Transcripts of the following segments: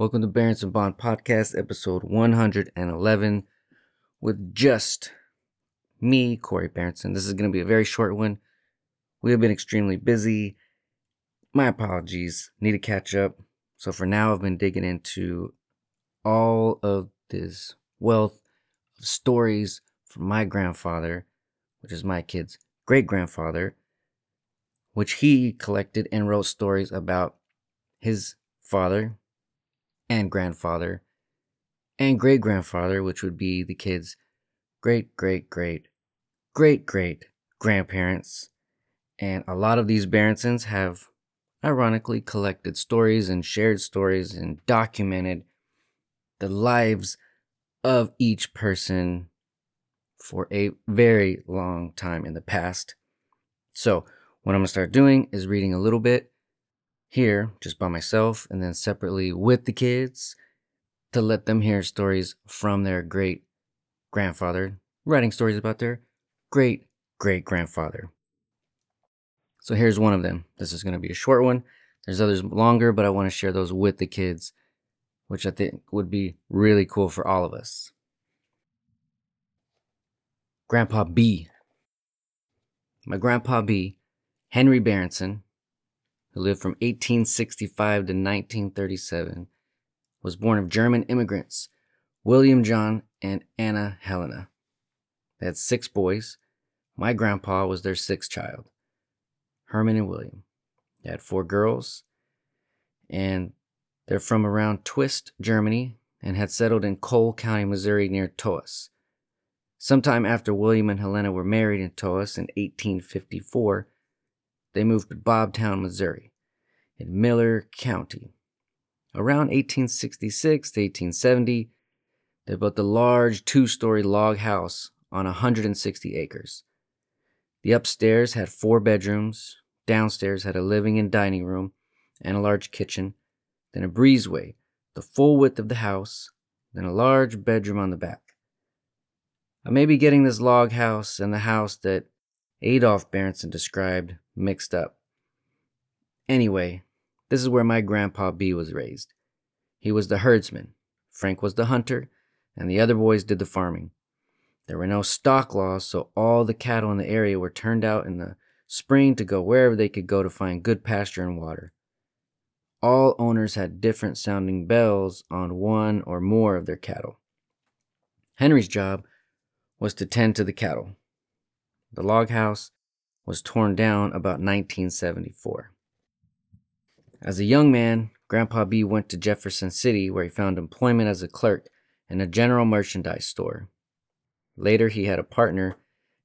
Welcome to Berenson Bond Podcast, episode 111, with just me, Corey Berenson. This is going to be a very short one. We have been extremely busy. My apologies. Need to catch up. So for now, I've been digging into all of this wealth of stories from my grandfather, which is my kid's great grandfather, which he collected and wrote stories about his father and grandfather and great grandfather, which would be the kid's great great great great great grandparents. And a lot of these Berensons have ironically collected stories and shared stories and documented the lives of each person for a very long time in the past. So, what I'm going to start doing is reading a little bit here just by myself and then separately with the kids to let them hear stories from their great grandfather, writing stories about their great great grandfather. So here's one of them. This is going to be a short one. There's others longer, but I want to share those with the kids, which I think would be really cool for all of us. Grandpa B. My Grandpa B, Henry Berenson, who lived from 1865 to 1937, was born of German immigrants, William John and Anna Helena. They had six boys. My grandpa was their sixth child. Herman and William. They had four girls, and they're from around Twist, Germany, and had settled in Cole County, Missouri, near Taos. Sometime after William and Helena were married in Taos in 1854, they moved to Bobtown, Missouri, in Miller County. Around 1866 to 1870, they built a large two story log house on 160 acres. The upstairs had four bedrooms, downstairs had a living and dining room and a large kitchen, then a breezeway, the full width of the house, then a large bedroom on the back. I may be getting this log house and the house that Adolf Berenson described mixed up. Anyway, this is where my grandpa B was raised. He was the herdsman, Frank was the hunter, and the other boys did the farming. There were no stock laws, so all the cattle in the area were turned out in the spring to go wherever they could go to find good pasture and water. All owners had different sounding bells on one or more of their cattle. Henry's job was to tend to the cattle. The log house was torn down about 1974. As a young man, Grandpa B went to Jefferson City where he found employment as a clerk in a general merchandise store. Later, he had a partner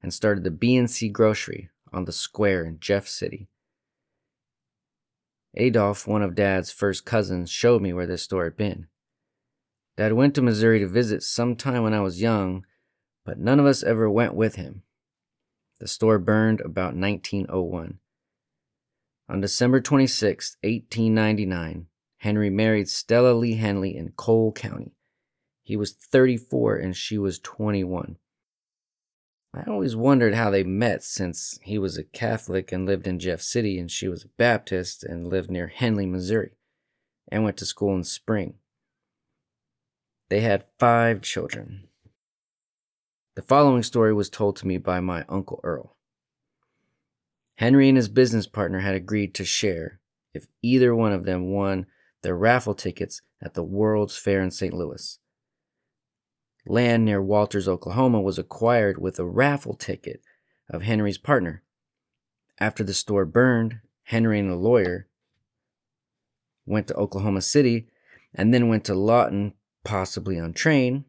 and started the B&C Grocery on the square in Jeff City. Adolf, one of Dad's first cousins, showed me where this store had been. Dad went to Missouri to visit sometime when I was young, but none of us ever went with him. The store burned about 1901. On December 26, 1899, Henry married Stella Lee Henley in Cole County. He was 34 and she was 21. I always wondered how they met since he was a Catholic and lived in Jeff City and she was a Baptist and lived near Henley, Missouri, and went to school in Spring. They had five children. The following story was told to me by my Uncle Earl. Henry and his business partner had agreed to share if either one of them won their raffle tickets at the World's Fair in St. Louis. Land near Walters, Oklahoma was acquired with a raffle ticket of Henry's partner. After the store burned, Henry and a lawyer went to Oklahoma City and then went to Lawton, possibly on train,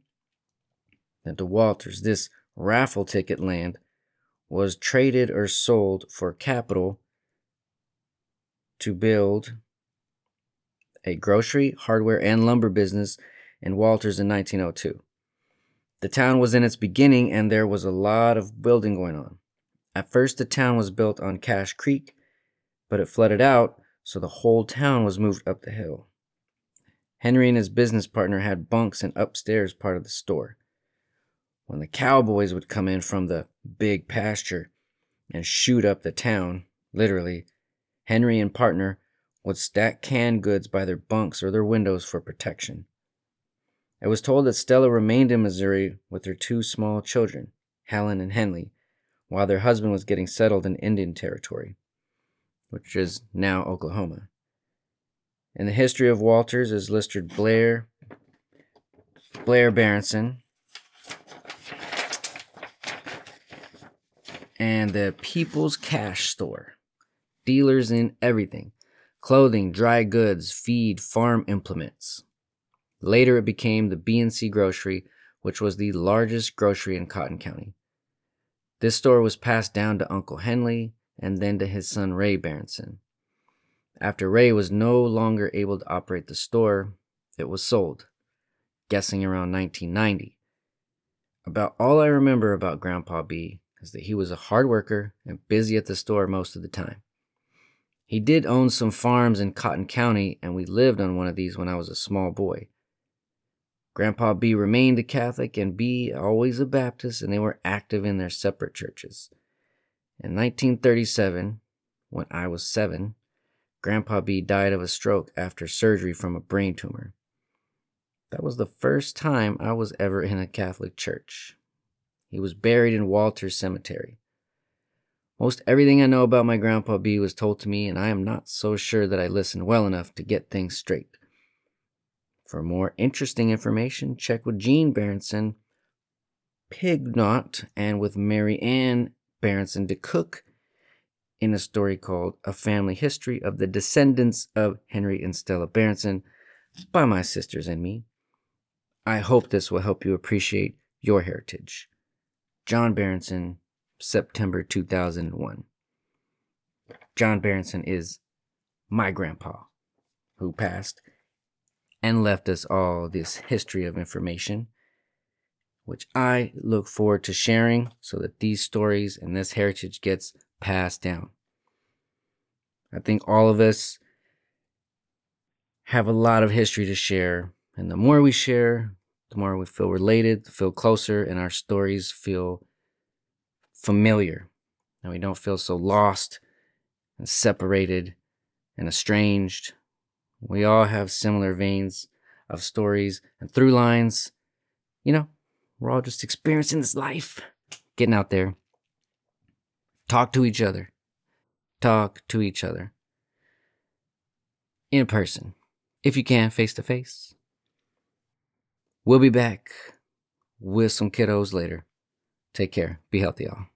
then to Walters. This raffle ticket land was traded or sold for capital to build a grocery, hardware, and lumber business in Walters in 1902. The town was in its beginning and there was a lot of building going on. At first, the town was built on Cache Creek, but it flooded out, so the whole town was moved up the hill. Henry and his business partner had bunks in upstairs part of the store. When the cowboys would come in from the big pasture and shoot up the town, literally, Henry and partner would stack canned goods by their bunks or their windows for protection. It was told that Stella remained in Missouri with her two small children, Helen and Henley, while their husband was getting settled in Indian Territory, which is now Oklahoma. In the history of Walters is listed Blair Blair Berenson and the People's Cash Store. Dealers in everything clothing, dry goods, feed, farm implements. Later, it became the B&C Grocery, which was the largest grocery in Cotton County. This store was passed down to Uncle Henley and then to his son Ray Berenson. After Ray was no longer able to operate the store, it was sold, guessing around 1990. About all I remember about Grandpa B is that he was a hard worker and busy at the store most of the time. He did own some farms in Cotton County, and we lived on one of these when I was a small boy. Grandpa B remained a Catholic and B always a Baptist, and they were active in their separate churches. In 1937, when I was seven, Grandpa B died of a stroke after surgery from a brain tumor. That was the first time I was ever in a Catholic church. He was buried in Walters Cemetery. Most everything I know about my Grandpa B was told to me, and I am not so sure that I listened well enough to get things straight. For more interesting information, check with Jean Berenson, Pignot, and with Mary Ann Berenson de Cook in a story called A Family History of the Descendants of Henry and Stella Berenson by my sisters and me. I hope this will help you appreciate your heritage. John Berenson, September 2001. John Berenson is my grandpa who passed and left us all this history of information, which I look forward to sharing so that these stories and this heritage gets passed down. I think all of us have a lot of history to share, and the more we share, the more we feel related, feel closer, and our stories feel familiar. And we don't feel so lost and separated and estranged. We all have similar veins of stories and through lines. You know, we're all just experiencing this life, getting out there. Talk to each other. Talk to each other. In person, if you can, face to face. We'll be back with some kiddos later. Take care. Be healthy, y'all.